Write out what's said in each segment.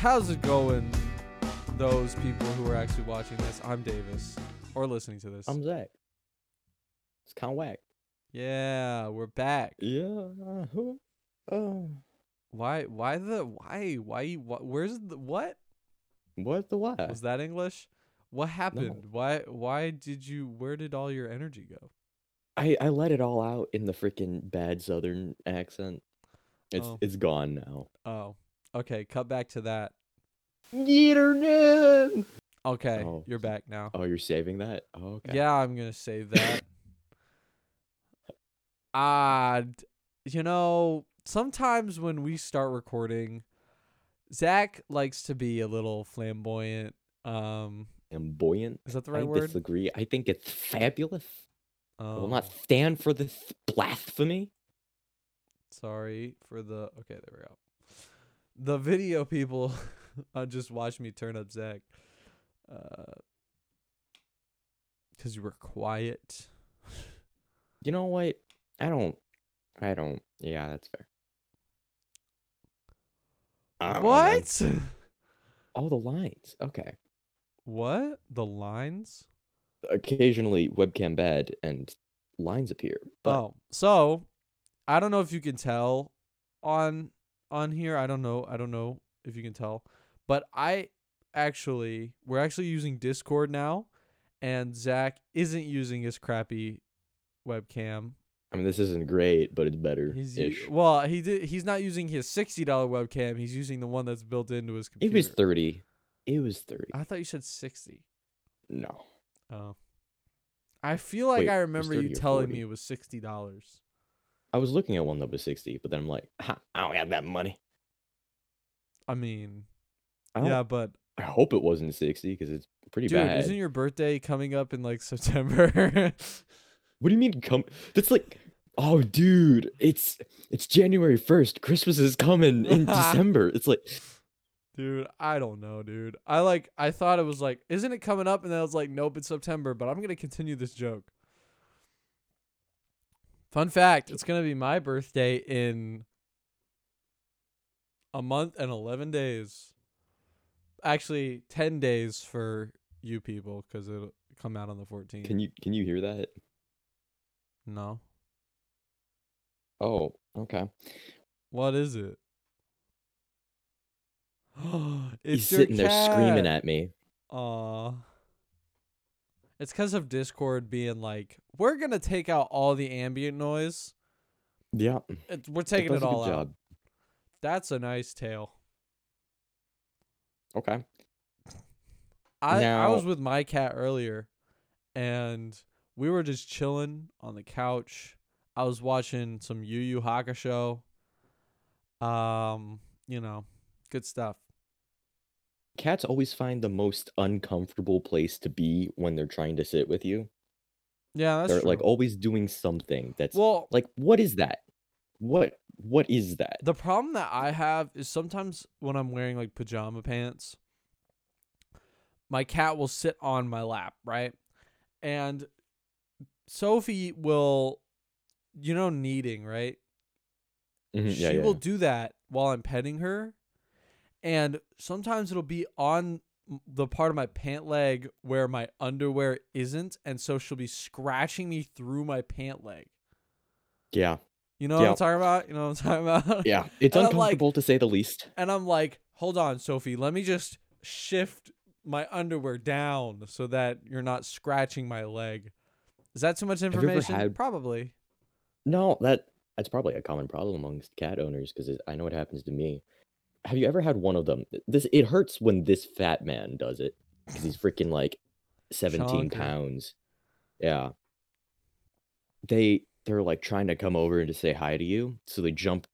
How's it going, those people who are actually watching this? I'm Davis, or listening to this. I'm Zach. It's kind of whack. yeah, we're back. Yeah. Uh, uh, Why? Why the? Why? Why? you- Where's the what? what the what? Was that English? What happened? Why? Why did you? Where did all your energy go? I I let it all out in the freaking bad Southern accent. It's Oh. it's gone now. Oh, okay. Cut back to that. Yeternan! Okay, Oh. you're back now. Oh, you're saving that? Oh, okay. Yeah, I'm gonna save that. Ah, d you know, sometimes when we start recording, Zach likes to be a little flamboyant. Um, And buoyant. is that the I right word? disagree. I think it's fabulous. I will not Oh, stand for this blasphemy. sorry for the. Okay, there we go. The video people uh, just watched me turn up Zach. Uh, cause you were quiet. You know what? I don't. I don't. Yeah, that's fair. I don't know, man. What? Oh, the lines. Okay. what? The lines? Occasionally, webcam bad and lines appear. But Oh, so I don't know if you can tell on on here. I don't know. I don't know if you can tell, but I actually we're actually using Discord now, and Zach isn't using his crappy webcam. I mean, this isn't great, but it's better. He's u- ish. well, he did. He's not using his sixty dollar webcam. He's using the one that's built into his computer. It was thirty. It was thirty. I thought you said sixty. No. Oh, I feel like Wait, I remember you telling 40. me it was sixty dollars. I was looking at one that was sixty, but then I'm like, I don't have that money. I mean, I yeah, but I hope it wasn't sixty because it's pretty Dude, bad. isn't your birthday coming up in like September? What do you mean come? That's like, oh, dude, it's it's January first. Christmas is coming in December. It's like, dude, I don't know, dude. I like I thought it was like, isn't it coming up? And then I was like, nope, it's September, but I'm gonna continue this joke. Fun fact, it's gonna be my birthday in a month and eleven days. Actually, ten days for you people, because it'll come out on the 14th. can you can you hear that? no. Oh, okay. What is it? it's He's sitting your there screaming at me. Aw. It's because of Discord being like, we're gonna take out all the ambient noise. Yeah, It's, we're taking does it all out. job. That's a nice tale. Okay. I I was with my cat earlier, and we were just chilling on the couch. I was watching some Yu Yu Hakusho. Um, you know, good stuff. Cats always find the most uncomfortable place to be when they're trying to sit with you. Yeah, that's they're true. like always doing something that's well, like what is that? What what is that? The problem that I have is sometimes when I'm wearing like pajama pants, my cat will sit on my lap, right? And Sophie will, you know, kneading, right? Mhm, she yeah, yeah. will do that while I'm petting her. And sometimes it'll be on the part of my pant leg where my underwear isn't. And so she'll be scratching me through my pant leg. yeah. You know what I'm talking about? You know what I'm talking about? Yeah. It's And I'm like- uncomfortable to say the least. And I'm like, hold on, Sophie, let me just shift my underwear down so that you're not scratching my leg. Is that too much information? had- Probably. No, that that's probably a common problem amongst cat owners because I know it happens to me. Have you ever had one of them? This it hurts when this fat man does it because he's freaking like seventeen Chonker. pounds. Yeah. They they're like trying to come over and to say hi to you, so they jump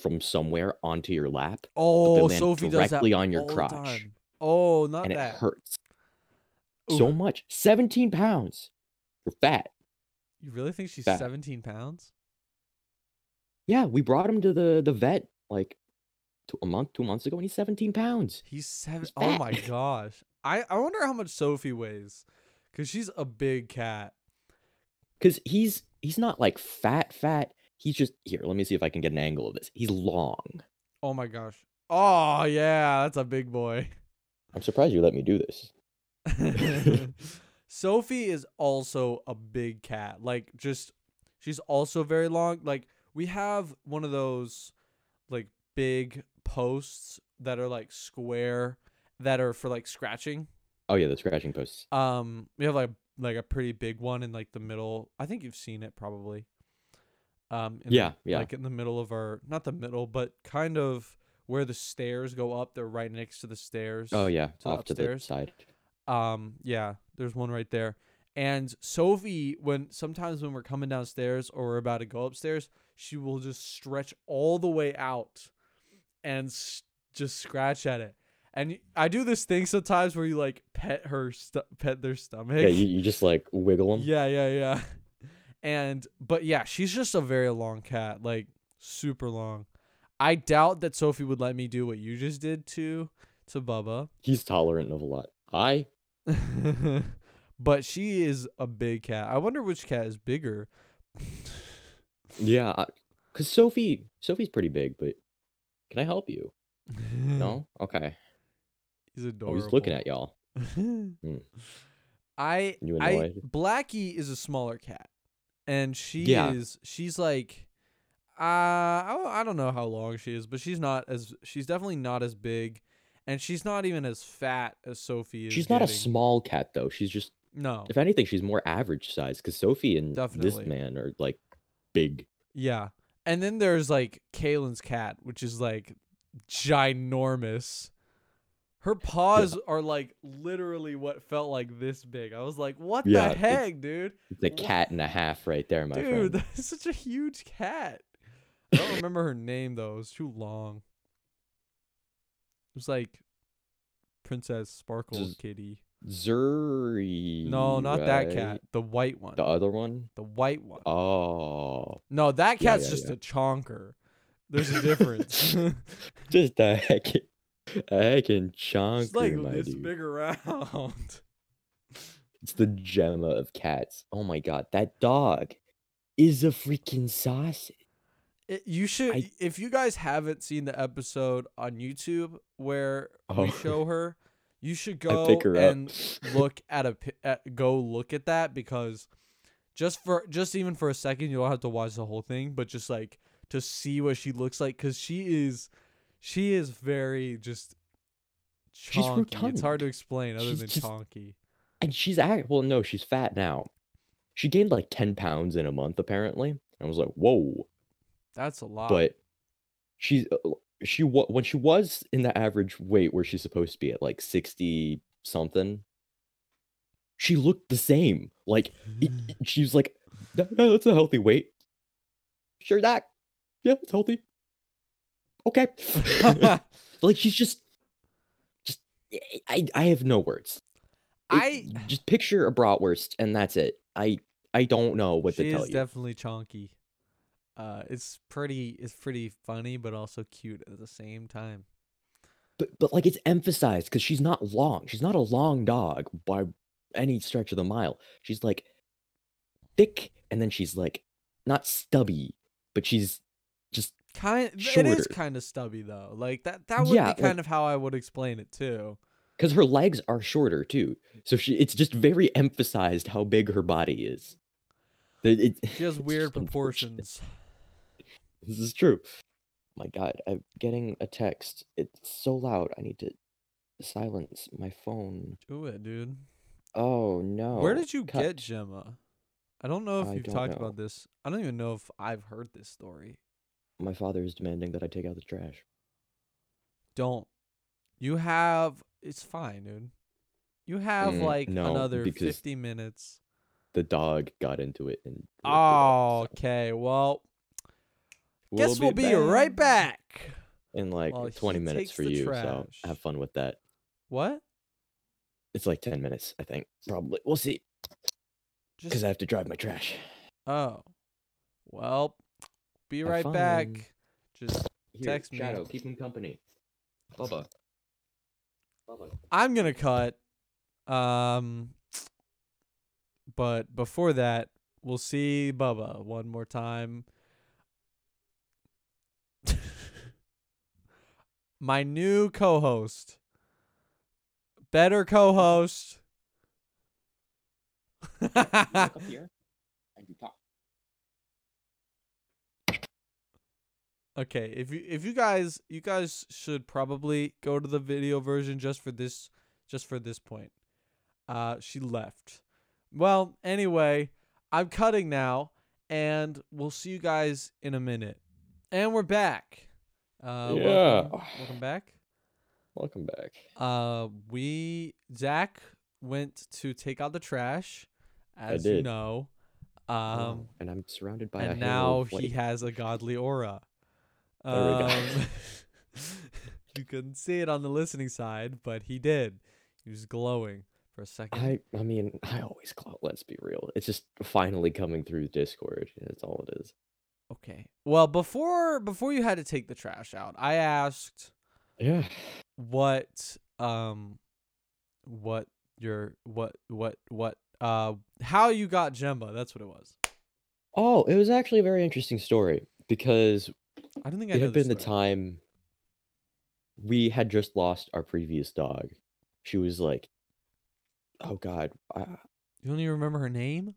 from somewhere onto your lap Oh, Sophie does that on your crotch. time. Oh, not and it that. hurts Oof. so much. Seventeen pounds. You're fat. You really think she's Fat. 17 pounds? Yeah, we brought him to the the vet like two, a month, two months ago, and he's seventeen pounds. He's seven. He's Oh my gosh. I, I wonder how much Sophie weighs. Because she's a big cat. Because he's he's not like fat, fat. He's just here. Let me see if I can get an angle of this. He's long. Oh my gosh. Oh yeah, that's a big boy. I'm surprised you let me do this. Sophie is also a big cat. Like just she's also very long. Like we have one of those like big posts that are like square that are for like scratching. Oh yeah, the scratching posts. Um we have like like a pretty big one in like the middle. I think you've seen it probably. Um in the- Yeah, yeah. Like in the middle of our not the middle, but kind of where the stairs go up, they're right next to the stairs. Oh yeah, the off to the upstairs. side. Um, yeah, there's one right there. And Sophie, when sometimes when we're coming downstairs or we're about to go upstairs, she will just stretch all the way out and s- just scratch at it. And I do this thing sometimes where you like pet her, stu- pet their stomach. Yeah, you, you just like wiggle them. yeah, yeah, yeah. And but yeah, she's just a very long cat, like super long. I doubt that Sophie would let me do what you just did to to Bubba. He's tolerant of a lot. I but she is a big cat. I wonder which cat is bigger. yeah, I- cause Sophie Sophie's pretty big, but can I help you? No. Okay. he's Oh, adorable. he's looking at y'all. I You I annoyed? Blackie is a smaller cat, and she Yeah. is she's like, uh, I don't- I don't know how long she is, but she's not as she's definitely not as big, and she's not even as fat as Sophie is. She's not a small cat though. She's just, no. if anything, she's more average size. Cause Sophie and Definitely. this man are like big. Yeah. And then there's like Kaylin's cat, which is like ginormous. Her paws are like literally what felt like this big. I was like, what Yeah, the it's- heck, dude? It's a cat and a half right there, my Dude, friend. that's such a huge cat. I don't remember her name though. It was too long. It was like Princess Sparkle Just- Kitty. Zuri. No, not that right? cat. The white one. The other one? The white one. Oh. No, that cat's yeah, just yeah. a chonker. There's a difference. Just a heckin', a heckin' chonker, It's like my this dude. big around. It's the gemma of cats. Oh my god, that dog is a freaking sausage. It, you should, I- if you guys haven't seen the episode on YouTube where Oh. we show her, you should go and look at a at, go look at that because just for just even for a second you don't have to watch the whole thing, but just like to see what she looks like because she is she is very just She's chonky. It's hard to explain other She's than just- chonky. and she's act well, no, she's fat now. She gained like 10 pounds in a month, apparently. I was like, whoa. That's a lot. But she's uh, she wa- when she was in the average weight where she's supposed to be at like 60 something, she looked the same. Like it, mm. it- she was like, "No, no, that's a healthy weight. Sure, that. Yeah, it's healthy. Okay. like she's just, just I I have no words. It- I just picture a bratwurst and that's it. I I don't know what she to tell you. definitely chonky. Uh, it's pretty. It's pretty funny, but also cute at the same time. but but like it's emphasized because she's not long. She's not a long dog by any stretch of the mile. She's like thick, and then she's like not stubby, but she's just Kind. It is kind of stubby though. Like that. That would Yeah, be like- kind of how I would explain it too. because her legs are shorter too. So she it's just very emphasized how big her body is. It- it- She has weird proportions. This is true. My God, I'm getting a text. It's so loud. I need to silence my phone. Do it, dude. Oh no! Where did you cut. get Gemma? I don't know if I you've talked know. about this. I don't even know if I've heard this story. My father is demanding that I take out the trash. Don't. You have. It's fine, dude. You have Mm, like no, another fifty minutes. The dog got into it and. ripped it Oh, so okay. Well, guess we'll we'll be right back. in like while 20 minutes takes for the you. So trash. have fun with that. What? It's like 10 minutes, I think. Probably. We'll see. Just Because I have to drive my trash. oh. Well, be Have right fun. back. Just Here, Text me. Shadow, keep him company. Bubba. Bubba. I'm gonna cut. Um, but before that, we'll see Bubba one more time. my new co-host. Better co-host. Up here and you talk. Okay, if you if you guys you guys should probably go to the video version just for this just for this point. Uh she left. Well, anyway, I'm cutting now and we'll see you guys in a minute. And we're back. Uh Yeah. welcome, welcome back. Welcome back. Uh we Zach went to take out the trash as you know. Oh, Um and I'm surrounded by and now he has a godly aura. There we go. Um, you couldn't see it on the listening side, but he did. He was glowing for a second. I I mean, I always clout. Let's be real. It's just finally coming through Discord. That's all it is. Okay. Well, before before you had to take the trash out, I asked Yeah. what um what your what what what uh how you got Gemma. That's what it was. Oh, it was actually a very interesting story because I don't think I it know had this been the story. time we had just lost our previous dog. She was like, oh god, I, You don't even remember her name?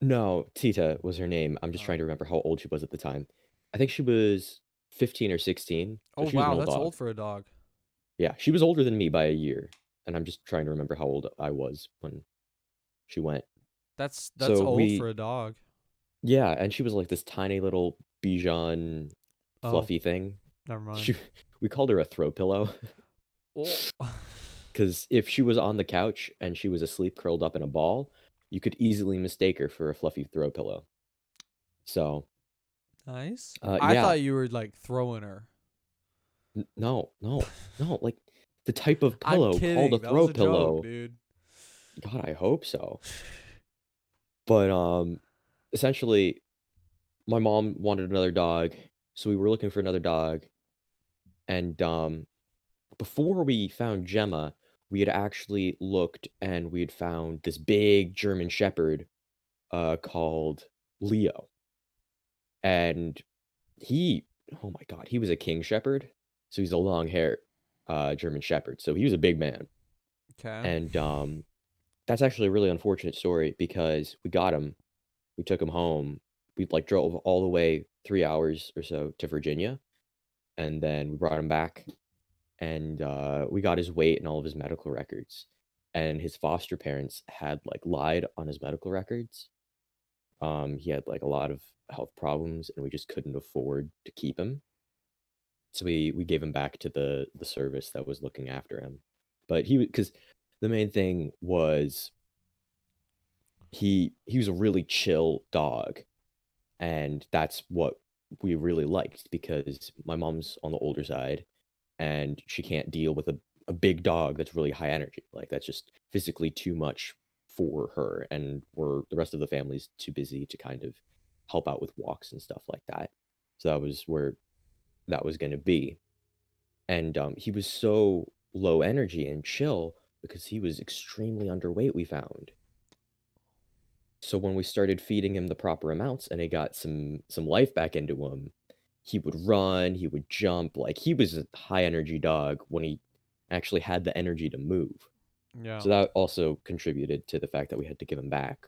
No, Tita was her name. I'm just Oh. trying to remember how old she was at the time. I think she was 15 or 16. so Oh she was an wow, old that's dog. old for a dog. Yeah, she was older than me by a year, and I'm just trying to remember how old I was when she went. That's that's So old we- for a dog. Yeah, and she was like this tiny little Bichon Oh, fluffy thing. never mind. She, we called her a throw pillow Oh. because if she was on the couch and she was asleep curled up in a ball, you could easily mistake her for a fluffy throw pillow. So Nice. Uh, I yeah. thought you were like throwing her. n- no, no, no, like the type of pillow called a that throw a pillow. joke, dude. God, I hope so. But um essentially my mom wanted another dog, so we were looking for another dog. And um before we found Gemma, we had actually looked and we had found this big German shepherd uh called Leo. And he oh my god, he was a king shepherd. So he's a long hair uh German shepherd. So he was a big man. Okay. And um, that's actually a really unfortunate story because we got him, we took him home. We like drove all the way three hours or so to Virginia, and then we brought him back, and uh, we got his weight and all of his medical records. And his foster parents had like lied on his medical records. Um, he had like a lot of health problems, and we just couldn't afford to keep him. So we we gave him back to the the service that was looking after him. But he because the main thing was he he was a really chill dog and that's what we really liked because my mom's on the older side and she can't deal with a, a big dog that's really high energy. Like that's just physically too much for her and we're the rest of the family's too busy to kind of help out with walks and stuff like that. So that was where that was going to be. And um, he was so low energy and chill because he was extremely underweight we found. So when we started feeding him the proper amounts and he got some some life back into him he would run he would jump like he was a high energy dog when he actually had the energy to move yeah. so that also contributed to the fact that we had to give him back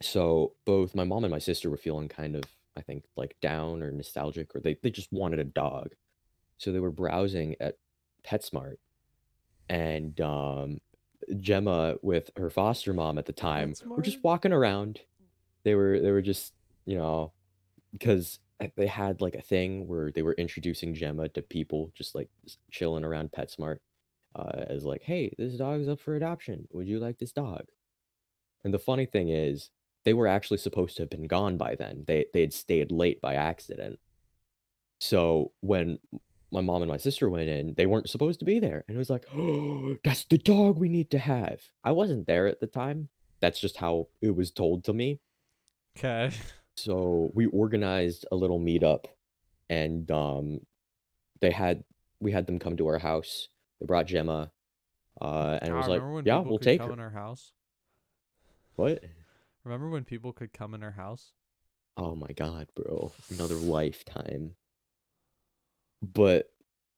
so both my mom and my sister were feeling kind of i think like down or nostalgic or they, they just wanted a dog so they were browsing at PetSmart, and um, Gemma with her foster mom at the time were just walking around. They were they were just you know because they had like a thing where they were introducing Gemma to people just like s- chilling around PetSmart uh, as like, hey, this dog's up for adoption. Would you like this dog? And the funny thing is, they were actually supposed to have been gone by then. They they had stayed late by accident. So when my mom and my sister went in, they weren't supposed to be there. And it was like, oh, that's the dog we need to have. I wasn't there at the time. That's just how it was told to me. Okay. So we organized a little meetup and um they had we had them come to our house. They brought Gemma. Uh and it Ah, was like, yeah, we'll take her. in our house? What? Remember when people could come in our house? Oh my god, bro. Another lifetime. but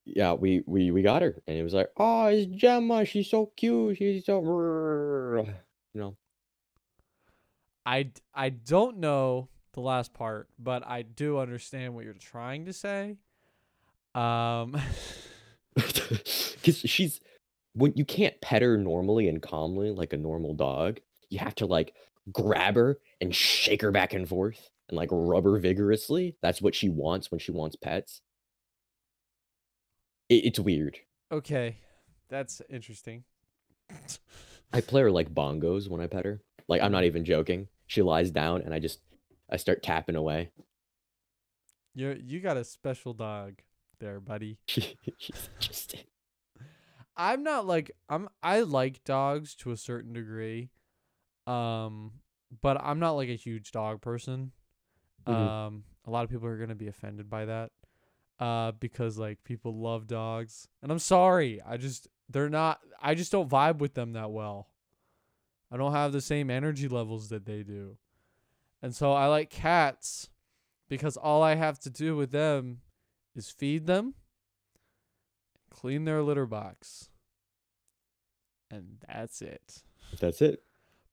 yeah, we we we got her, and it was like, oh, it's Gemma. She's so cute. She's so, you know. I, I don't know the last part, but I do understand what you're trying to say. Um, because she's when you can't pet her normally and calmly like a normal dog, you have to like grab her and shake her back and forth and like rub her vigorously. That's what she wants when she wants pets. It, it's weird. okay, that's interesting. I play her like bongos when I pet her. Like I'm not even joking. She lies down and I just I start tapping away. You you got a special dog there, buddy. She, she's interesting. I'm not like I'm I like dogs to a certain degree. Um but I'm not like a huge dog person. Mhm. Um a lot of people are going to be offended by that. Uh because like people love dogs. And I'm sorry. I just they're not I just don't vibe with them that well. I don't have the same energy levels that they do. And so I like cats because all I have to do with them is feed them, clean their litter box. And that's it. That's it.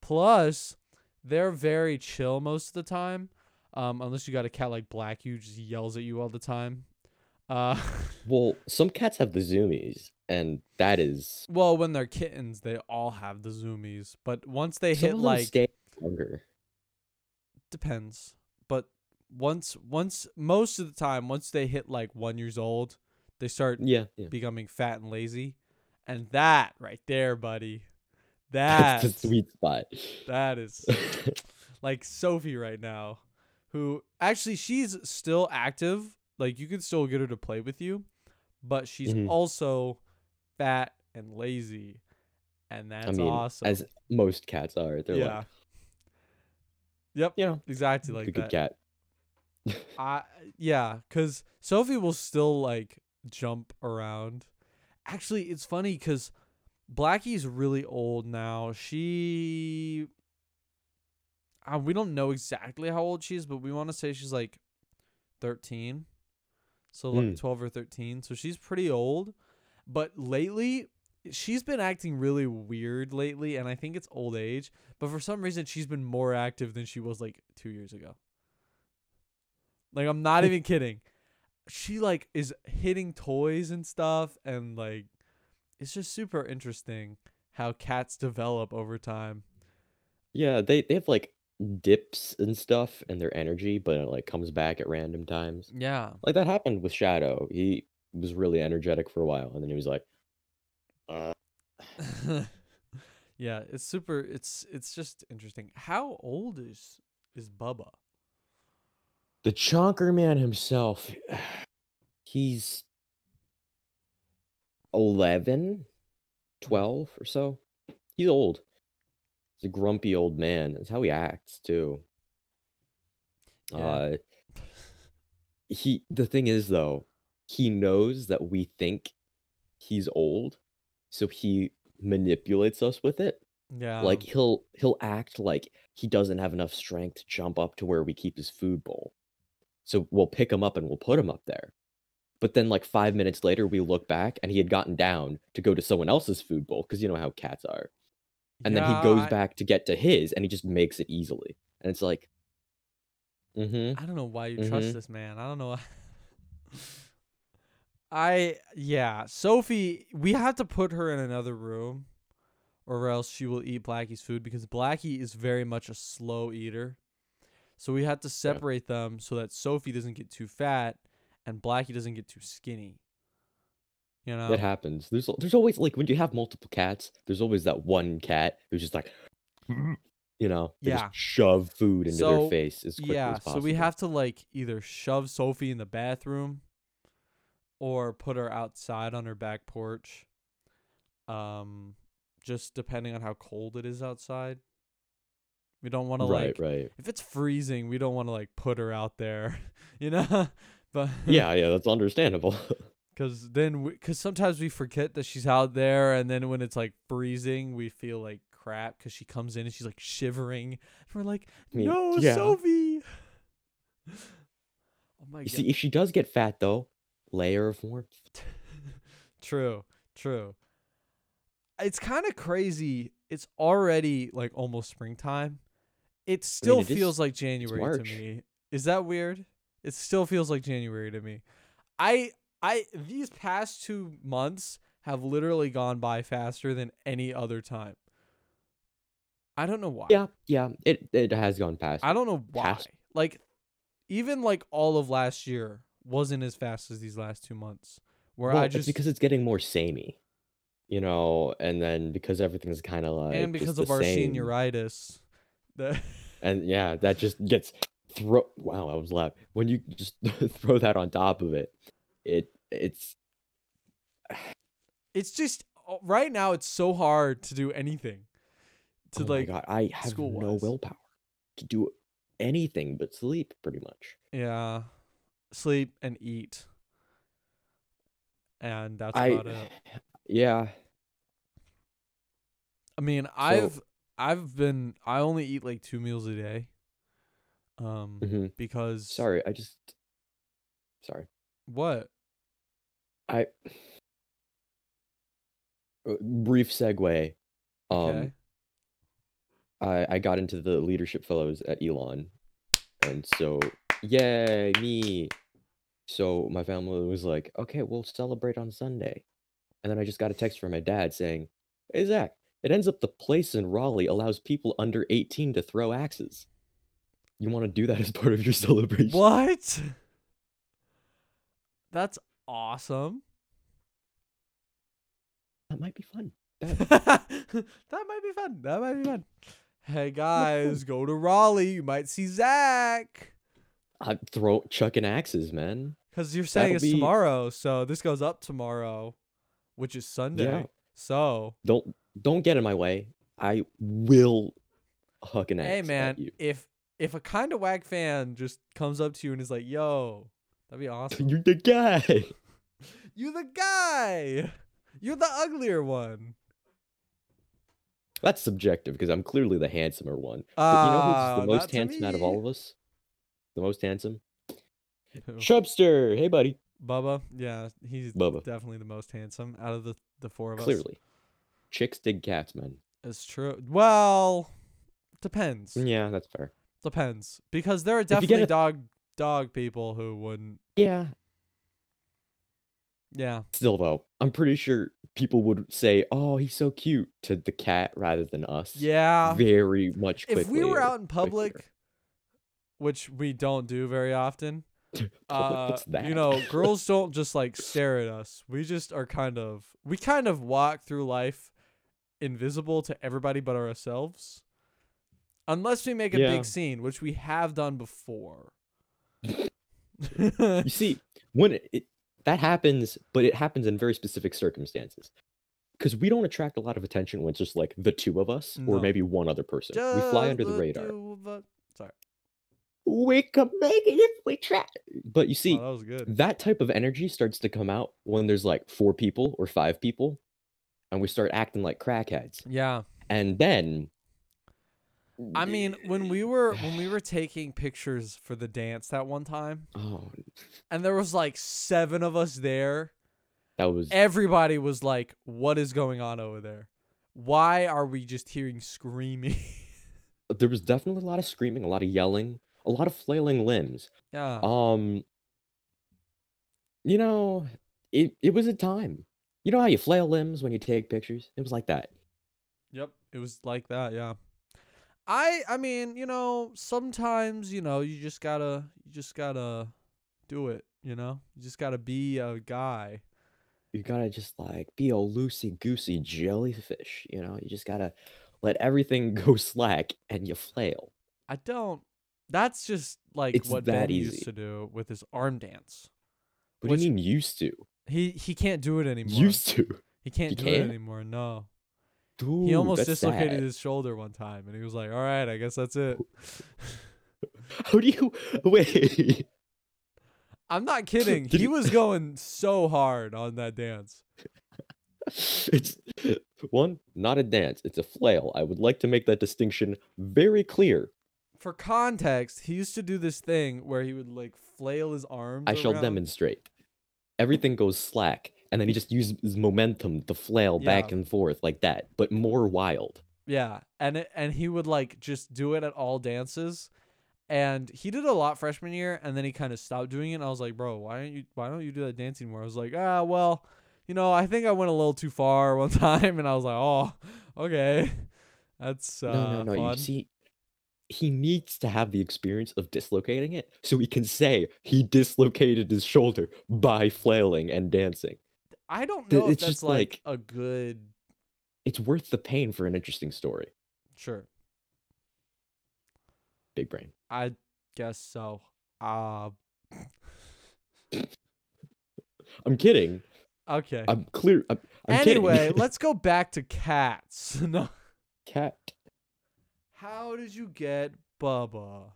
Plus, they're very chill most of the time. Um, unless you got a cat like Black, who just yells at you all the time. Uh, Well, some cats have the zoomies, and that is well, when they're kittens, they all have the zoomies. But once they some hit of them like longer. Depends. But once once most of the time, once they hit like one years old, they start Yeah, yeah. becoming fat and lazy, and that right there, buddy, That's that's the sweet spot. that is like Sophie right now, who actually she's still active. Like you can still get her to play with you, but she's Mhm. also fat and lazy, and that's I mean, awesome. as most cats are. They're yeah. like, Yep. you know, Exactly the like good that. cat. I yeah, cuz Sophie will still like jump around. Actually, it's funny cuz Blackie's really old now. She uh, we don't know exactly how old she is, but we want to say she's like 13. So like Mm. 12 or 13. So she's pretty old. But lately she's been acting really weird lately and I think it's old age, but for some reason she's been more active than she was like 2 years ago. Like I'm not even kidding. She like is hitting toys and stuff and like it's just super interesting how cats develop over time. Yeah, they they have like dips and stuff in their energy, but it like comes back at random times. Yeah. Like that happened with Shadow. He was really energetic for a while, and then he was like, uh, yeah, it's super it's it's just interesting. How old is is Bubba? the Chonker Man himself. He's 11, 12 or so. He's old. He's a grumpy old man. That's how he acts too. Yeah. Uh he the thing is though, he knows that we think he's old, so he manipulates us with it. Yeah. like he'll he'll act like he doesn't have enough strength to jump up to where we keep his food bowl. So we'll pick him up and we'll put him up there. But then like 5 minutes later we look back and he had gotten down to go to someone else's food bowl because you know how cats are. And then he goes I- back to get to his and he just makes it easily. And it's like Mhm. I don't know why you Mhm. trust this man. I don't know. I yeah, Sophie. We have to put her in another room, or else she will eat Blackie's food because Blackie is very much a slow eater. So we have to separate them so that Sophie doesn't get too fat and Blackie doesn't get too skinny. You know. That happens. There's there's always like when you have multiple cats, there's always that one cat who's just like you know, they Yeah. just shove food into So, their face as quickly yeah, as possible. so we have to like either shove Sophie in the bathroom or put her outside on her back porch. Um just depending on how cold it is outside. We don't want to right, like right. if it's freezing, we don't want to like put her out there, you know? but Yeah, yeah, that's understandable. cuz then we, cuz sometimes we forget that she's out there and then when it's like freezing, we feel like crap cuz she comes in and she's like shivering. and We're like, "No, yeah. Sophie." Oh my You god. see, if she does get fat though, layer of warmth. true, true. It's kind of crazy. It's already like almost springtime. It still it is- feels like January to me. Is that weird? It still feels like January to me. I I these past 2 months have literally gone by faster than any other time. I don't know why. Yeah, yeah, it it has gone past. I don't know why. Past- Like even like all of last year wasn't as fast as these last 2 months. Where well, I just because it's getting more samey, you know, and then because everything's kind of like and because of our same, senioritis. The and yeah, that just gets throw. Wow, I was loud. When you just throw that on top of it, it it's it's just uh, right now it's so hard to do anything. To oh my like god, I have no willpower to do anything but sleep, pretty much. yeah, sleep and eat. And that's I about it. yeah, I mean, I've I've been I only eat like 2 meals a day. Um mhm. because sorry, I just sorry. what? I uh, brief segue. Um, Okay. I I got into the leadership fellows at Elon, and so yay me. So my family was like, okay, we'll celebrate on Sunday, and then I just got a text from my dad saying, "Hey Zach, it ends up the place in Raleigh allows people under 18 to throw axes. You want to do that as part of your celebration?" What? That's awesome. That might be fun. that might be fun. That might be fun. Hey guys, go to Raleigh. You might see Zach. I throw chucking axes, man. Because you're saying That'll it's be- tomorrow, so this goes up tomorrow, which is Sunday. Yeah. So, Don't don't get in my way. I will huck an axe hey man, if if a kind of wag fan just comes up to you and is like, "Yo, that'd be awesome." You're the guy. You're the guy. You're the uglier one. That's subjective because I'm clearly the handsomer one. But you know who's the uh, most not to handsome out of all of us? The most handsome? Who? Chubster. Hey, buddy. Bubba, yeah, he's Bubba. definitely the most handsome out of the the four of us. Clearly. Chicks dig cats, man. It's true. Well, depends. Yeah, that's fair. Depends because there are definitely a- dog dog people who wouldn't. Yeah. Yeah. Still, though, I'm pretty sure people would say, oh, he's so cute to the cat rather than us. Yeah. Very much If we were out in public, quicker. Which we don't do very often, uh, you know, girls don't just like stare at us. We just are kind of we kind of walk through life invisible to everybody but ourselves. Unless we make a Yeah. big scene, which we have done before. You see, when it, it that happens, but it happens in very specific circumstances. Because we don't attract a lot of attention when it's just like the two of us or maybe one other person. we fly under the Just radar. two of us- Sorry. We could make it if we try. But you see, oh, that was good. that type of energy starts to come out when there's like four people or five people, and we start acting like crackheads. Yeah. And then, I mean, when we were when we were taking pictures for the dance that one time, oh, and there was like seven of us there, that was everybody was like, "What is going on over there? Why are we just hearing screaming?" there was definitely a lot of screaming, a lot of yelling, a lot of flailing limbs. yeah. Um, you know, it it was a time. You know how you flail limbs when you take pictures? It was like that. Yep. It was like that. Yeah. I I mean, you know, sometimes you know you just gotta you just gotta do it. You know, you just gotta be a guy. You gotta just like be a loosey goosey jellyfish. You know, you just gotta let everything go slack and you flail. I don't. That's just like It's what that Ben used easy. to do with his arm dance. What Which- do you mean used to? He he can't do it anymore. Used to. he can't do it can't? anymore. No. Dude, he almost that's dislocated sad. his shoulder one time, and he was like, "All right, I guess that's it." How do you wait? I'm not kidding. Did he he- was going so hard on that dance. it's one, not a dance. It's a flail. I would like to make that distinction very clear. For context, he used to do this thing where he would like flail his arms. I shall around. demonstrate. everything goes slack, and then he just uses momentum to flail back and forth like that, but more wild. Yeah, and it, and he would like just do it at all dances, and he did a lot freshman year, and then he kind of stopped doing it. And I was like, bro, why don't you why don't you do that dancing more? I was like, ah, well, you know, I think I went a little too far one time, and I was like, oh, okay, that's uh, No, no, no. fun. You see, he needs to have the experience of dislocating it so he can say he dislocated his shoulder by flailing and dancing. I don't know if it's that's just like, like- a good It's worth the pain for an interesting story. sure. Big brain. I guess so. Uh I'm kidding. okay. I'm clear. I'm, I'm anyway, let's go back to cats. no. cat. How did you get Bubba?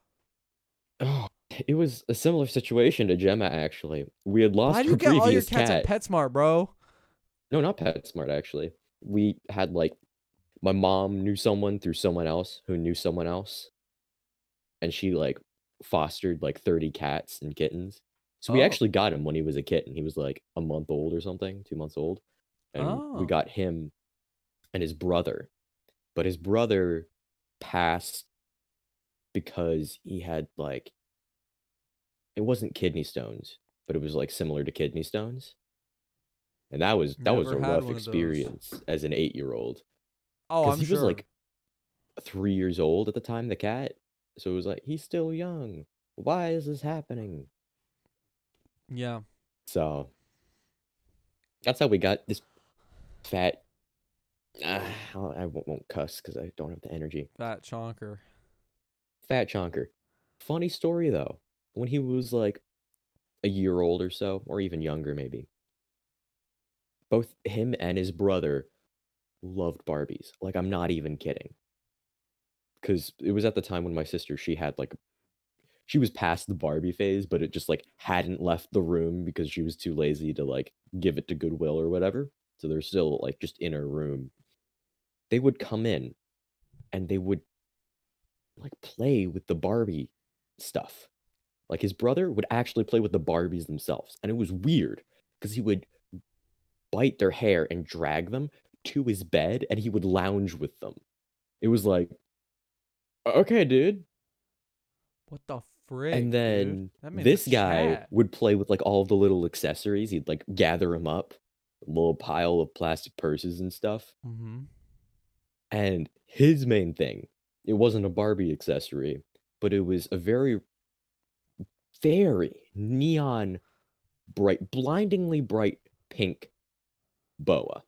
Oh, it was a similar situation to Gemma. Actually, we had lost Why do you get all your previous cats cat. at PetSmart, bro? No, not PetSmart. Actually, we had like my mom knew someone through someone else who knew someone else, and she like fostered like thirty cats and kittens. So we Oh. actually got him when he was a kitten. He was like a month old or something, two months old, and Oh. we got him and his brother. But his brother passed because he had like it wasn't kidney stones, but it was like similar to kidney stones. And that was that was a rough one of those. experience as an eight year old. Oh, Because I'm he sure. was like three years old at the time, the cat. So it was like, he's still young. Why is this happening? yeah. So that's how we got this fat. I'll- I won't, won't cuss because I don't have the energy. Fat chonker. Fat chonker. Funny story though. When he was like a year old or so, or even younger, maybe. Both him and his brother loved Barbies. Like I'm not even kidding. Cause it was at the time when my sister she had like she was past the Barbie phase, but it just like hadn't left the room because she was too lazy to like give it to Goodwill or whatever. So they're still like just in her room. They would come in and they would like play with the Barbie stuff. Like his brother would actually play with the Barbies themselves. And it was weird because he would bite their hair and drag them to his bed and he would lounge with them. It was like, okay, dude. What the frick? and then this guy would play with like all the little accessories. He'd like gather them up, a little pile of plastic purses and stuff. Mhm. And his main thing, it wasn't a Barbie accessory, but it was a very, very neon bright, blindingly bright pink boa,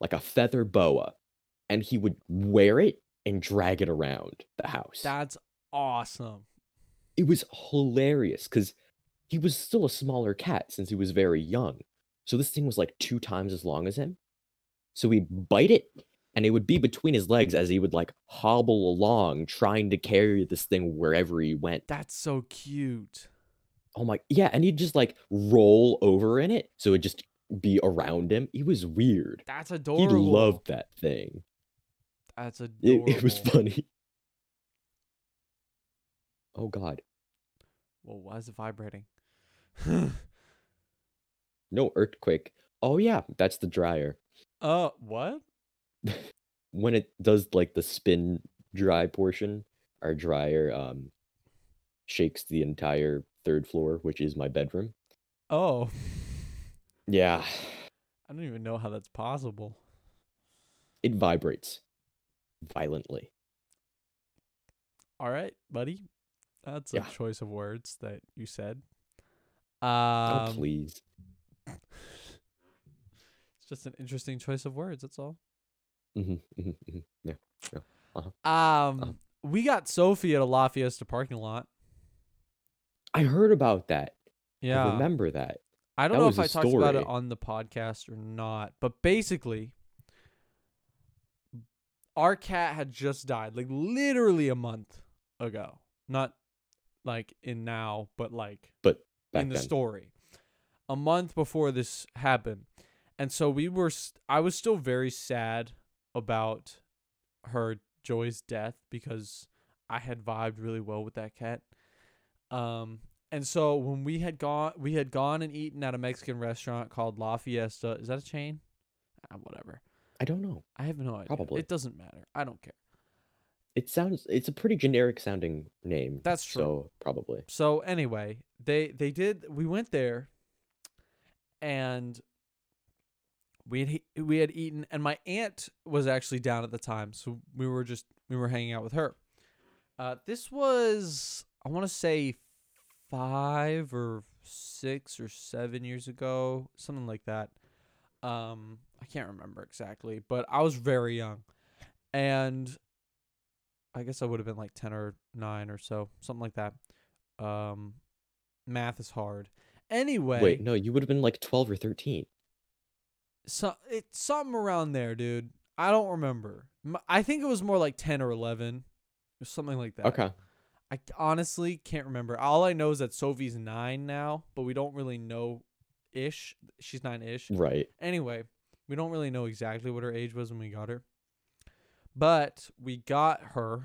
like a feather boa. And he would wear it and drag it around the house. That's awesome. it was hilarious because he was still a smaller cat since he was very young. So this thing was like two times as long as him. So he'd bite it and it would be between his legs as he would like hobble along trying to carry this thing wherever he went. That's so cute. Oh my, yeah. And he'd just like roll over in it. So it'd just be around him. It was weird. That's adorable. He loved that thing. That's It, adorable. it was funny. Oh God. Whoa, why is it vibrating? No earthquake. Oh yeah, that's the dryer. uh, what? When it does like the spin dry portion, our dryer um shakes the entire third floor, which is my bedroom. Oh, Yeah, I don't even know how that's possible. it vibrates violently. All right, buddy. That's a choice of words that you said. oh Um, please. it's just an interesting choice of words. That's all. Hmm hmm hmm Yeah. Um, we got Sophie at a La Fiesta parking lot. I heard about that. Yeah, I remember that. I don't That know if I talked about it on the podcast or not, but basically, our cat had just died, like literally a month ago. Not like in now, but like but in the then. story, a month before this happened, and so we were. St- I was still very sad about her Joy's death because I had vibed really well with that cat. Um, and so when we had gone, we had gone and eaten at a Mexican restaurant called La Fiesta. Is that a chain? Ah, whatever. I don't know. I have no idea. Probably. It doesn't matter. I don't care. It sounds it's a pretty generic sounding name. That's true. So probably. So anyway, they they did. We went there, and we had we had eaten, and my aunt was actually down at the time, so we were just we were hanging out with her. Uh, this was I want to say five or six or seven years ago, something like that. Um, I can't remember exactly, but I was very young, and I guess I would have been like ten or nine or so, something like that. Um, math is hard. Anyway, Wait, no, you would have been like 12 or 13. So it's something around there, dude. I don't remember. I think it was more like ten or eleven, or something like that. Okay. I honestly can't remember. All I know is that Sophie's nine now, but we don't really know ish. She's nine ish. Right. Anyway, we don't really know exactly what her age was when we got her. But we got her.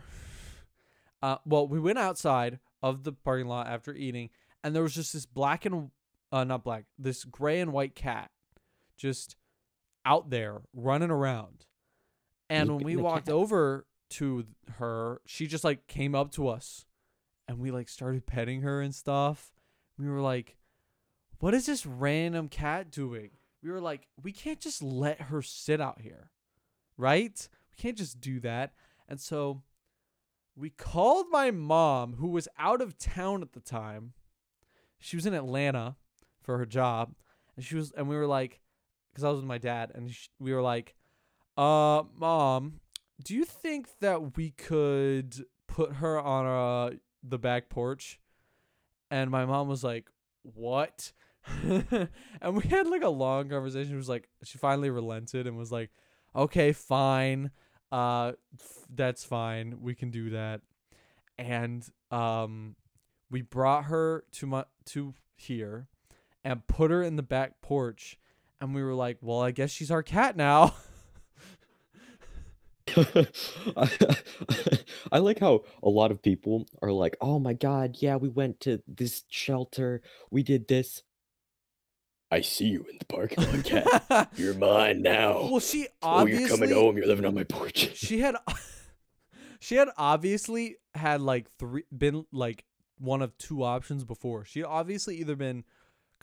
Uh, well, we went outside of the parking lot after eating, and there was just this black and uh, not black, this gray and white cat, just out there running around. And when we walked cat. over to her, she just like came up to us, and we like started petting her and stuff. We were like, "What is this random cat doing?" we were like, we can't just let her sit out here, right? We can't just do that. And so we called my mom, who was out of town at the time. She was in Atlanta for her job, and she was, and we were like, because I was with my dad, and we were like, uh, mom, do you think that we could put her on uh the back porch? And my mom was like, what? and we had like a long conversation. It was like she finally relented and was like, "Okay, fine. Uh f- that's fine. We can do that." And um we brought her to my to here and put her in the back porch and we were like, "Well, I guess she's our cat now." I like how a lot of people are like, "Oh my god, yeah, we went to this shelter. We did this." I see you in the parking lot, cat. You're mine now. well, she obviously. oh, you're coming home. You're living on my porch. she had she had obviously had like three been like one of two options before. She had obviously either been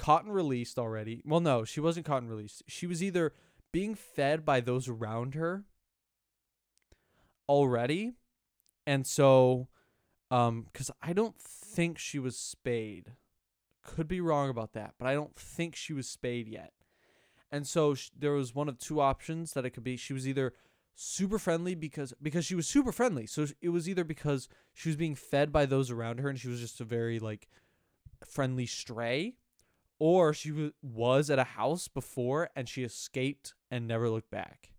caught and released already. Well, no, she wasn't caught and released. She was either being fed by those around her already. And so um cuz I don't think she was spayed. Could be wrong about that, but I don't think she was spayed yet. And so sh- there was one of two options that it could be. She was either super friendly because because she was super friendly. So it was either because she was being fed by those around her and she was just a very like friendly stray or she w- was at a house before and she escaped and never looked back.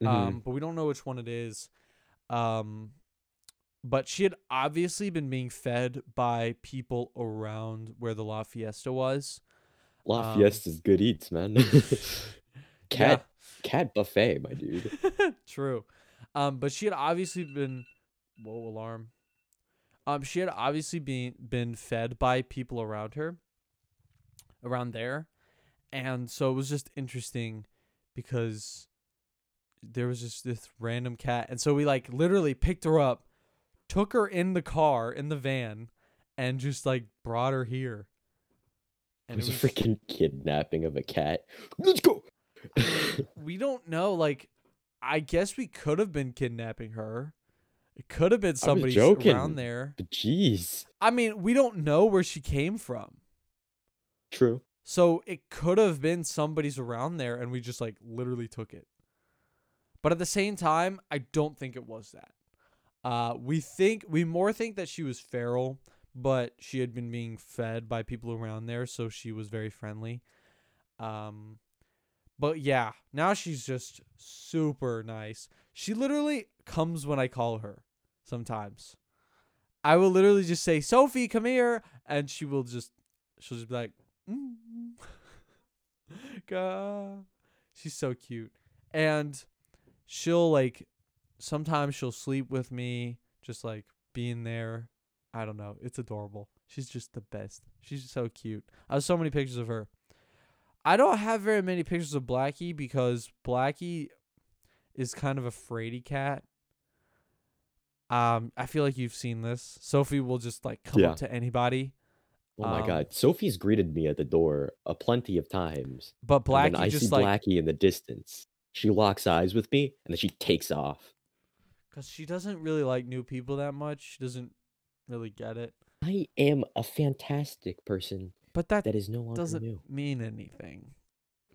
Mhm. Um but we don't know which one it is. Um but she had obviously been being fed by people around where the La Fiesta was. La um, Fiesta's good eats, man. cat cat buffet, my dude. True. Um, but she had obviously been whoa alarm. Um, she had obviously been been fed by people around her, around there, and so it was just interesting because there was just this random cat, and so we like literally picked her up, took her in the car in the van, and just like brought her here. It was a freaking kidnapping of a cat. Let's go. we don't know like i guess we could have been kidnapping her it could have been somebody joking. around there but jeez. i mean we don't know where she came from True. so it could have been somebody's around there and we just like literally took it but at the same time i don't think it was that uh we think we more think that she was feral but she had been being fed by people around there so she was very friendly um but yeah, now she's just super nice. She literally comes when I call her sometimes. I will literally just say, Sophie, come here. And she will just, she'll just be like, mm. God. She's so cute. And she'll like, sometimes she'll sleep with me, just like being there. I don't know. It's adorable. She's just the best. She's so cute. I have so many pictures of her. I don't have very many pictures of Blackie because Blackie is kind of a fraidy cat. Um, I feel like you've seen this. Sophie will just like come Yeah. up to anybody, Oh my Um, god. Sophie's greeted me at the door a plenty of times. but Blackie I just see like Blackie in the distance. She locks eyes with me and then she takes off. because she doesn't really like new people that much. She doesn't really get it. I am a fantastic person But that that is no longer doesn't new. mean anything. I'm,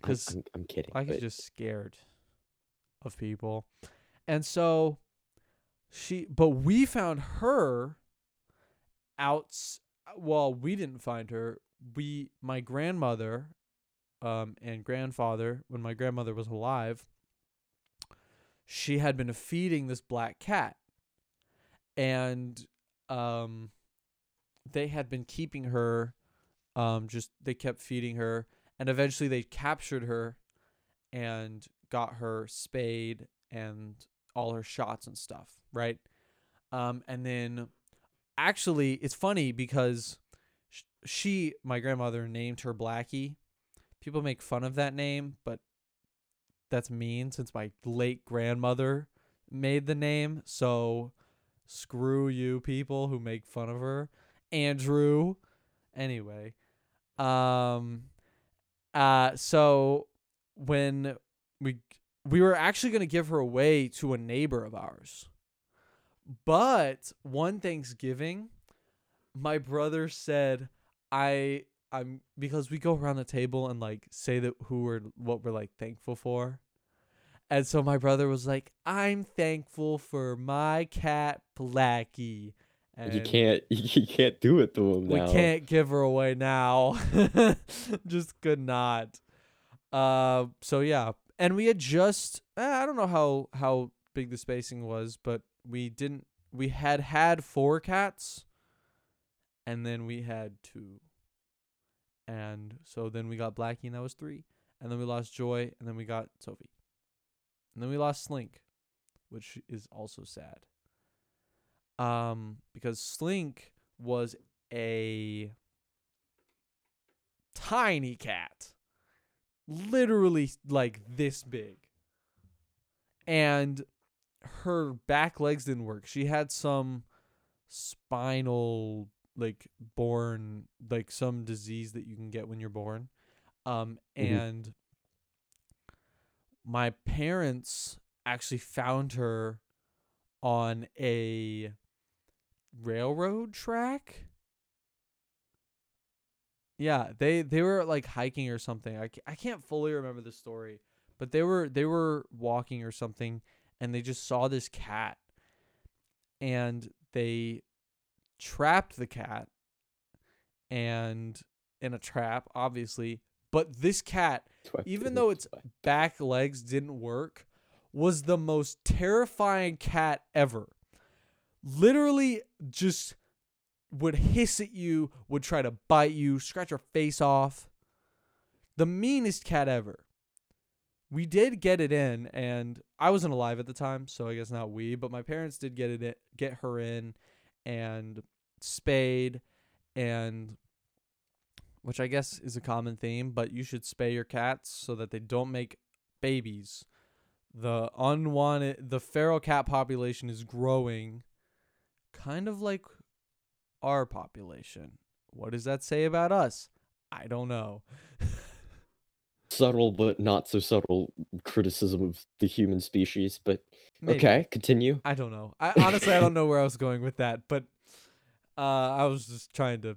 Because I'm, I'm kidding. Blackie's but just scared of people. And so she but we found her out well, we didn't find her. We my grandmother um and grandfather when my grandmother was alive she had been feeding this black cat and um they had been keeping her um just they kept feeding her and eventually they captured her and got her spayed and all her shots and stuff, right? Um, and then actually, it's funny because she, my grandmother, named her Blackie. People make fun of that name, but that's mean since my late grandmother made the name. So screw you, people who make fun of her. Andrew. Anyway, um, uh, so when we we were actually going to give her away to a neighbor of ours. But one Thanksgiving, my brother said, "I I'm because we go around the table and like say that who we're what we're like thankful for." And so my brother was like, "I'm thankful for my cat Blackie." And you can't you can't do it to him we now. can't give her away now. just could not. Uh, so yeah, and we had just eh, I don't know how how big the spacing was, but we didn't. We had had four cats, and then we had two, and so then we got Blackie, and that was three, and then we lost Joy, and then we got Sophie, and then we lost Slink, which is also sad. Um, because Slink was a tiny cat, literally like this big. And her back legs didn't work. She had some spinal like born like some disease that you can get when you're born. Um Mhm. and my parents actually found her on a railroad track. Yeah, they they were like hiking or something. I, I can't fully remember the story, but they were they were walking or something and they just saw this cat and they trapped the cat and in a trap obviously, but this cat That's why I even though it's back legs didn't work was the most terrifying cat ever. Literally just would hiss at you, would try to bite you, scratch your face off. The meanest cat ever. We did get it in and I wasn't alive at the time, so I guess not we, but my parents did get it get her in and spayed and which I guess is a common theme, but you should spay your cats so that they don't make babies. The unwanted, the feral cat population is growing, kind of like our population. What does that say about us? I don't know. Subtle but not so subtle criticism of the human species, but Maybe. okay, continue. I don't know. I honestly I don't know where I was going with that, but uh I was just trying to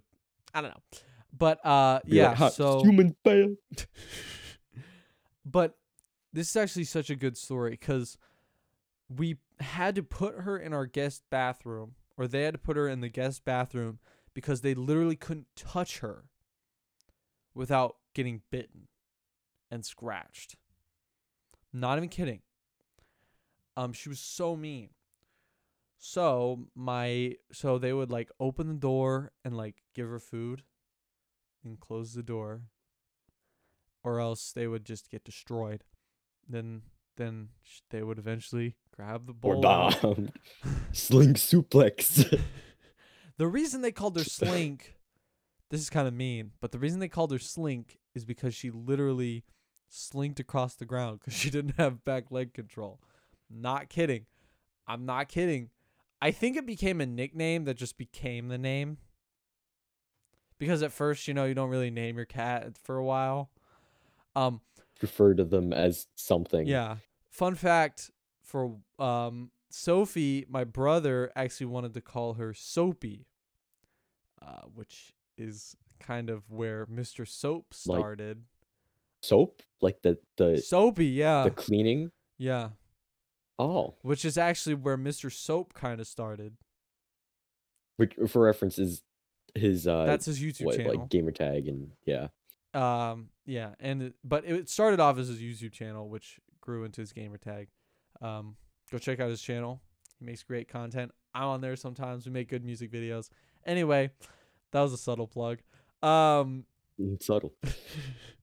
I don't know. But uh like, yeah, "Ha, so human fail. but this is actually such a good story cuz we had to put her in our guest bathroom or they had to put her in the guest bathroom because they literally couldn't touch her without getting bitten and scratched. Not even kidding. Um she was so mean. So my so they would like open the door and like give her food and close the door or else they would just get destroyed. Then then sh- they would eventually grab the Or bowl. bomb. Sling suplex. the reason they called her Slink this is kind of mean, but the reason they called her Slink is because she literally slinked across the ground because she didn't have back leg control. Not kidding. I'm not kidding. I think it became a nickname that just became the name. Because at first, you know, you don't really name your cat for a while. Um, Refer to them as something. yeah. Fun fact for um Sophie, my brother actually wanted to call her Soapy, uh, which is kind of where Mr. Soap Like- started. Soap, like the the Soapy, yeah, the cleaning. yeah. Oh, Which is actually where Mr. Soap kind of started. which for reference is his uh That's his YouTube what, channel. like gamer tag and yeah. Um, yeah, and it- but it started off as his YouTube channel, which grew into his gamer tag. Um, go check out his channel. He makes great content. I'm on there sometimes. We make good music videos. Anyway, that was a subtle plug. Um, Subtle.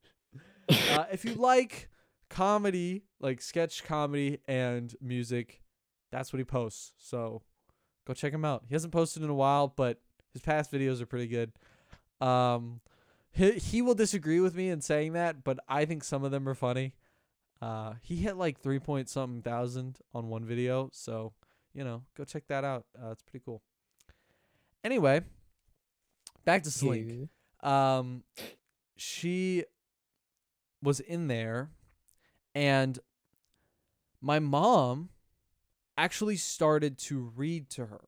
uh, if you like comedy, like sketch comedy and music, that's what he posts. So go check him out. He hasn't posted in a while, but his past videos are pretty good. Um, he he will disagree with me in saying that, but I think some of them are funny. Uh, he hit like three point something thousand on one video, so you know, go check that out. Uh, it's pretty cool. Anyway, back to Slink um she was in there and my mom actually started to read to her.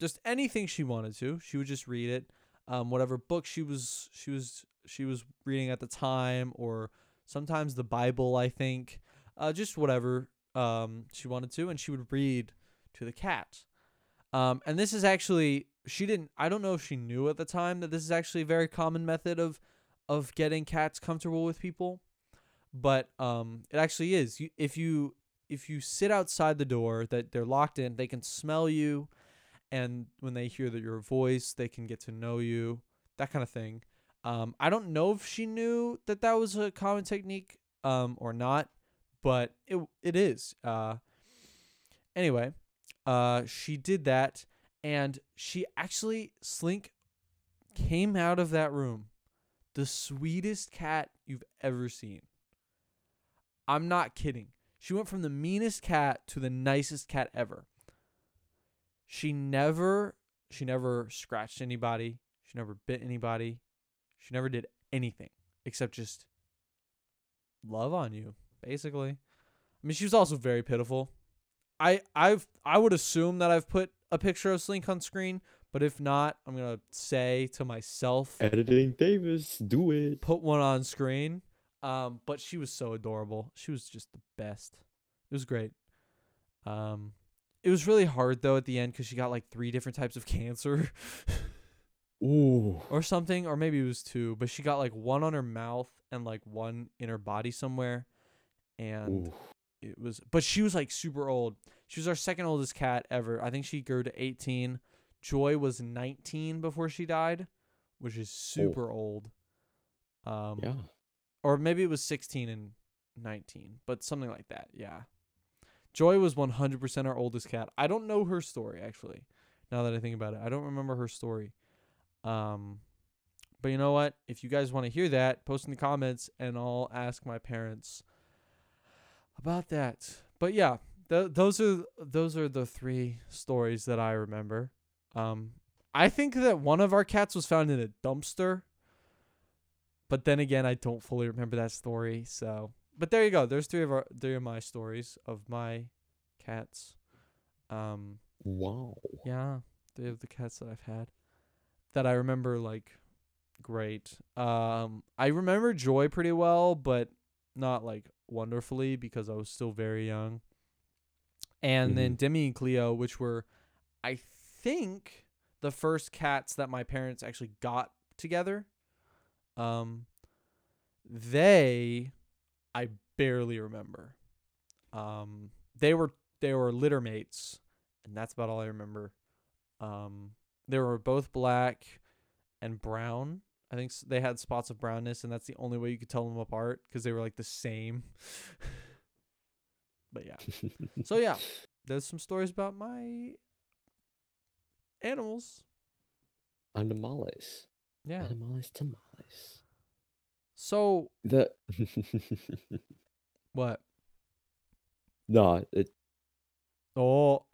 Just anything she wanted to. She would just read it. Um whatever book she was she was she was reading at the time or sometimes the bible i think. Uh just whatever um she wanted to and she would read to the cat. Um and this is actually she didn't I don't know if she knew at the time that this is actually a very common method of of getting cats comfortable with people. But um it actually is. You if you if you sit outside the door that they're locked in, they can smell you and when they hear that your voice, they can get to know you, that kind of thing. Um I don't know if she knew that that was a common technique um or not, but it it is. Uh anyway, uh she did that and she actually slink came out of that room the sweetest cat you've ever seen i'm not kidding. She went from the meanest cat to the nicest cat ever. She never she never scratched anybody. She never bit anybody. She never did anything except just love on you basically. I mean she was also very pitiful. I I've I would assume that I've put a picture of Slink on screen, but if not, I'm gonna say to myself, Editing Davis, do it. put one on screen. Um, but she was so adorable. She was just the best. It was great. Um, it was really hard though at the end because she got like three different types of cancer Ooh. or something, or maybe it was two. But she got like one on her mouth and like one in her body somewhere, and Ooh. it was but she was like super old she was our second oldest cat ever i think she grew to 18 joy was 19 before she died which is super old um Yeah. Or maybe it was 16 and 19 but something like that yeah joy was 100% our oldest cat i don't know her story actually now that i think about it i don't remember her story um but you know what if you guys want to hear that post in the comments and i'll ask my parents about that. But yeah, th- those are those are the three stories that I remember. Um, I think that one of our cats was found in a dumpster. But then again, I don't fully remember that story. So, but there you go. There's three of our three of my stories of my cats. Um, Wow. yeah, three of the cats that I've had that I remember like great. Um, I remember Joy pretty well, but not like wonderfully because I was still very young. And then Demi and Cleo, which were, I think, the first cats that my parents actually got together. Um, they, I barely remember. Um, they were they were litter mates, and that's about all I remember. Um, they were both black and brown. I think they had spots of brownness, and that's the only way you could tell them apart because they were like the same. but yeah, so yeah, there's some stories about my animals. Animales. Yeah. Tamales, tamales. So The what? no, it Oh,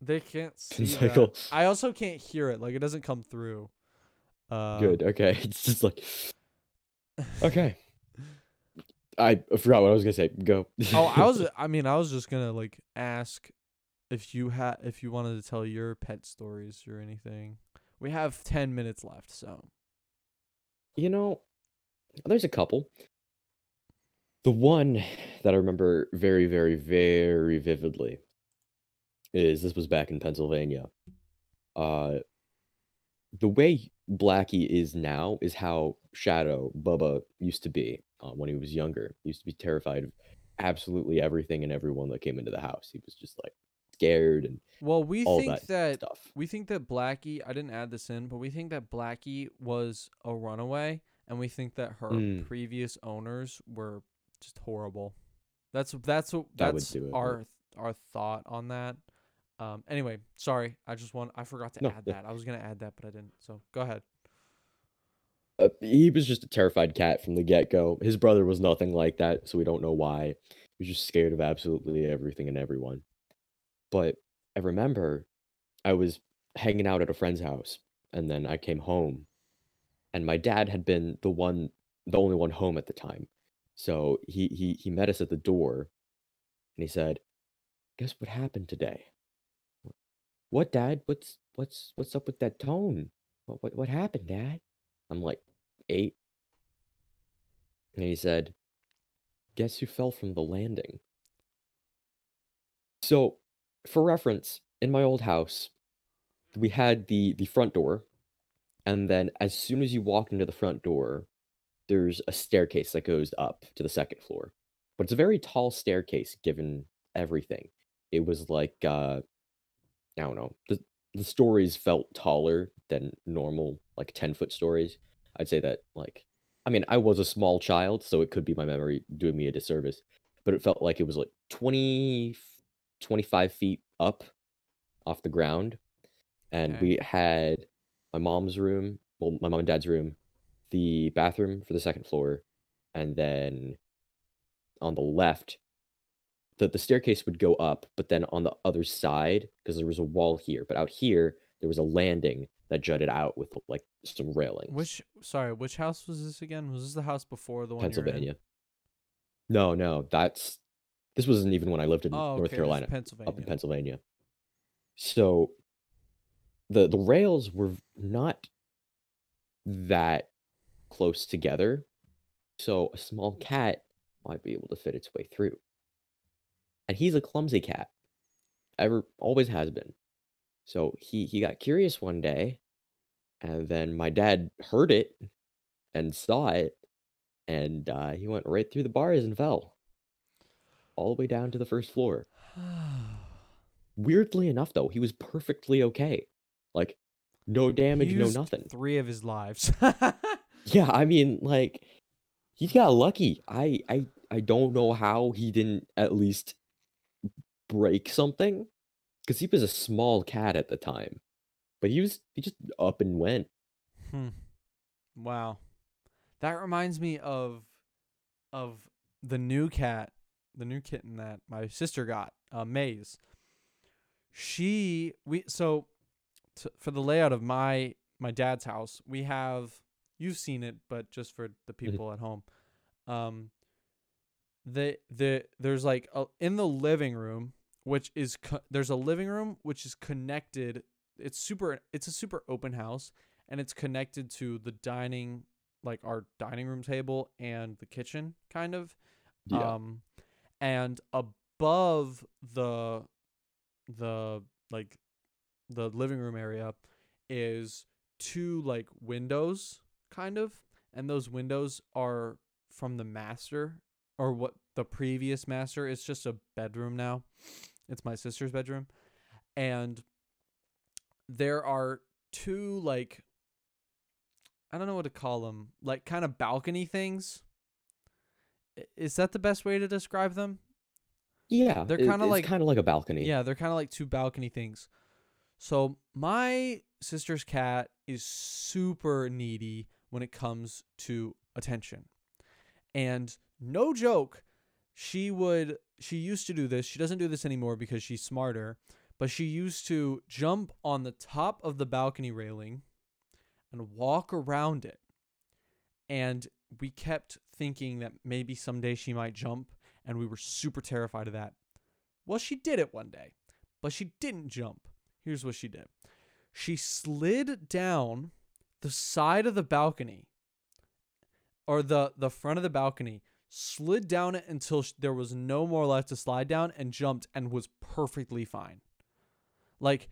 they can't see that. I also can't hear it. Like it doesn't come through. Uh, good. Okay, it's just like okay. I forgot what I was gonna say. Go. oh, I was. I mean, I was just gonna like ask if you had if you wanted to tell your pet stories or anything. We have ten minutes left, so You know, there's a couple. The one that I remember very, very, very vividly is this was back in Pennsylvania. Uh, the way Blackie is now is how Shadow Bubba used to be uh, when he was younger. He used to be terrified of absolutely everything and everyone that came into the house. He was just like scared and well, we think that that we think that Blackie. I didn't add this in, but we think that Blackie was a runaway, and we think that her Mm. previous owners were just horrible. That's that's what that's do it, yeah. our our thought on that. Um. Anyway, sorry. I just want. I forgot to No, add yeah. that. I was gonna add that, but I didn't. So go ahead. Uh, he was just a terrified cat from the get go. His brother was nothing like that, so we don't know why. He was just scared of absolutely everything and everyone. But I remember I was hanging out at a friend's house, and then I came home, and my dad had been the one, the only one home at the time. So he he he met us at the door, and he said, "Guess what happened today?" What, Dad? What's what's what's up with that tone? What what what happened, Dad? I'm like eight. And he said, Guess who fell from the landing? So, for reference, in my old house, we had the the front door, and then as soon as you walk into the front door, there's a staircase that goes up to the second floor. But it's a very tall staircase given everything. It was like uh I don't know. The the stories felt taller than normal, like 10 foot stories. I'd say that, like, I mean, I was a small child, so it could be my memory doing me a disservice, but it felt like it was like 20, 25 feet up off the ground. And Okay. we had my mom's room, well, my mom and dad's room, the bathroom for the second floor, and then on the left, the, the staircase would go up, but then on the other side, because there was a wall here, but out here, there was a landing that jutted out with like some railings. Which sorry, which house was this again? Was this the house before the one? Pennsylvania. No, no, that's this wasn't even when I lived in Oh, North okay, Carolina, Pennsylvania. up in Pennsylvania. So the the rails were not that close together, so a small cat might be able to fit its way through. And he's a clumsy cat. Ever always has been. So he he got curious one day, and then my dad heard it and saw it, and uh, he went right through the bars and fell all the way down to the first floor. Weirdly enough, though, he was perfectly okay. Like, no damage, no nothing. Three of his lives. Yeah, I mean, like, he got lucky. I, I, I don't know how he didn't at least break something, because he was a small cat at the time. But he was, he just up and went. Hmm. Wow. That reminds me of of the new cat, the new kitten that my sister got, uh, Maze. She we so t- for the layout of my my dad's house, we have you've seen it, but just for the people at home. Um the the there's like a, in the living room which is co- there's a living room which is connected it's super it's a super open house and it's connected to the dining like our dining room table and the kitchen kind of Yeah. um and above the the like the living room area is two like windows kind of and those windows are from the master or what the previous master it's just a bedroom now it's my sister's bedroom and there are two like I don't know what to call them, like kind of balcony things. Is that the best way to describe them? yeah, they're kinda like- kind of like a balcony. Yeah, they're kind of like two balcony things. So my sister's cat is super needy. when it comes to attention. And no joke, she would she used to do this. She doesn't do this anymore because she's smarter, but she used to jump on the top of the balcony railing and walk around it. And we kept thinking that maybe someday she might jump, and we were super terrified of that. Well, she did it one day, but she didn't jump. Here's what she did she slid down the side of the balcony or the the front of the balcony slid down it until sh- there was no more left to slide down and jumped and was perfectly fine like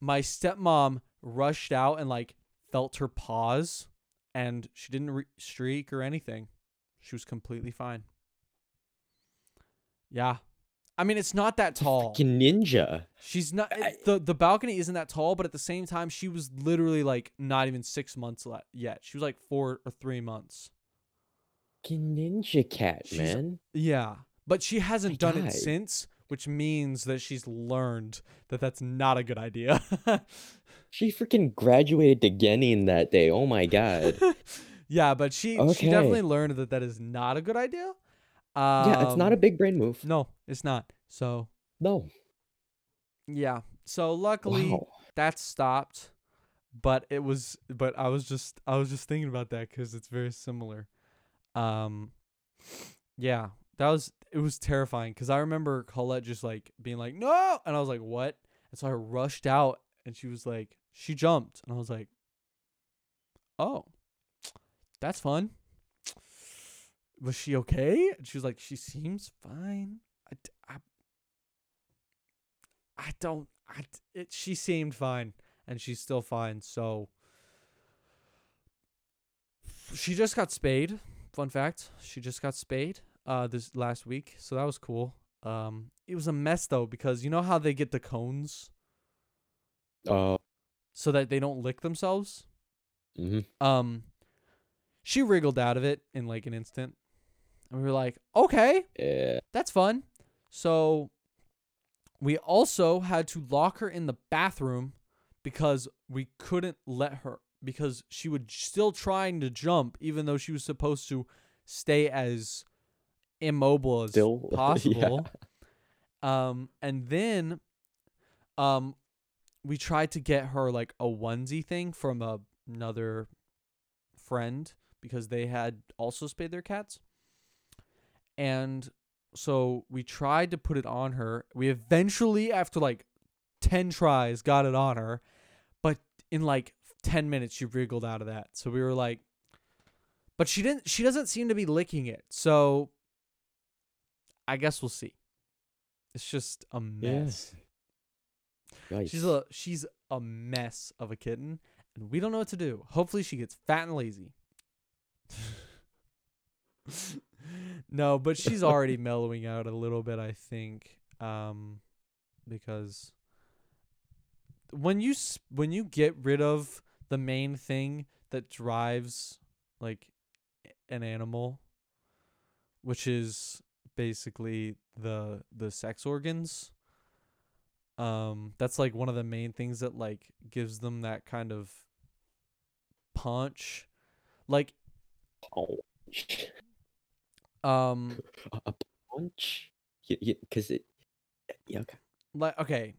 my stepmom rushed out and like felt her paws and she didn't re- streak or anything she was completely fine yeah i mean it's not that tall Fucking ninja. She's not the the balcony isn't that tall, but at the same time, she was literally like not even six months le- yet. She was like four or three months. Fucking ninja cat, She's- man. Yeah, but she hasn't My done it since, which means that she's learned that that's not a good idea. She freaking graduated to Genin that day. Oh my god. yeah, but she she definitely learned that that is not a good idea. Um, yeah, it's not a big brain move. no, it's not. So No. yeah, so luckily. Wow. that stopped but it was but i was just i was just thinking about that because it's very similar um yeah that was it was terrifying because i remember colette just like being like no and i was like what and so i rushed out and she was like she jumped and i was like oh that's fun. Was she okay? And she was like she seems fine. I I don't I, it, she seemed fine and she's still fine so she just got spayed. Fun fact she just got spayed uh this last week so that was cool. Um it was a mess though because you know how they get the cones? Uh, so that they don't lick themselves? Mhm. um she wriggled out of it in like an instant and we were like okay Yeah. that's fun. So we also had to lock her in the bathroom because we couldn't let her because she would still trying to jump even though she was supposed to stay as immobile as Still, yeah. possible. Um and then um we tried to get her like a onesie thing from a, another friend because they had also spayed their cats. And so we tried to put it on her. We eventually, after like 10 tries, got it on her. But in like 10 minutes, she wriggled out of that. So we were like, but she didn't, she doesn't seem to be licking it. So I guess we'll see. It's just a mess. Yikes. She's a she's a mess of a kitten, and we don't know what to do. Hopefully, she gets fat and lazy. No, but she's already mellowing out a little bit, I think, um, because when you s- when you get rid of the main thing that drives like an animal, which is basically the the sex organs um that's like one of the main things that like gives them that kind of punch. Like Oh. um a punch. Yeah, because it. Yeah. Okay. like okay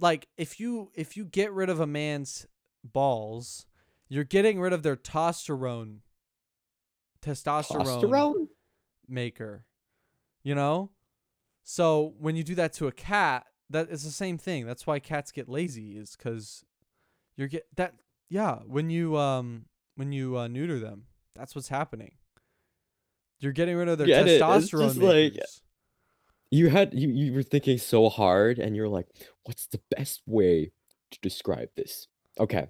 like if you if you get rid of a man's balls you're getting rid of their testosterone testosterone Testosterone. maker you know so when you do that to a cat that is the same thing that's why cats get lazy is because you're get that yeah when you um when you uh, neuter them that's what's happening you're getting rid of their Get testosterone just like- You had you you were thinking so hard, and you're like, "What's the best way to describe this?" Okay.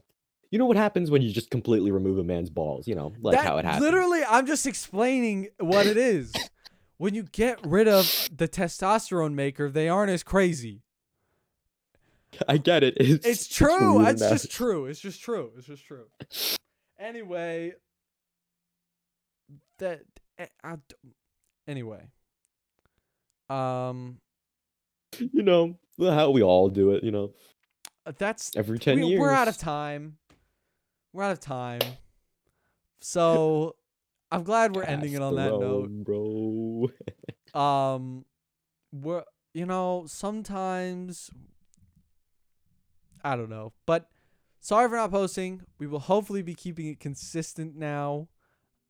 You know what happens when you just completely remove a man's balls? You know, like That- how it happens. Literally, I'm just explaining what it is. when you get rid of the testosterone maker, they aren't as crazy. I get it. It's, It's true. weird It's just true. It's just true. It's just true. Anyway, that eh, I anyway. Um, you know how we all do it. You know, that's every ten we, years. we're out of time. We're out of time. So I'm glad we're ending it on that note. bro. Um, we're you know sometimes I don't know, but sorry for not posting. We will hopefully be keeping it consistent now.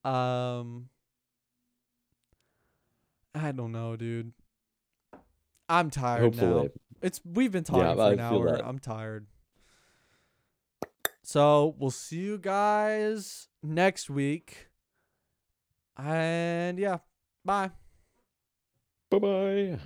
Um, I don't know, dude. I'm tired now. It's we've been talking Yeah, for I an hour. that. I'm tired. So we'll see you guys next week. And yeah, bye. Bye bye.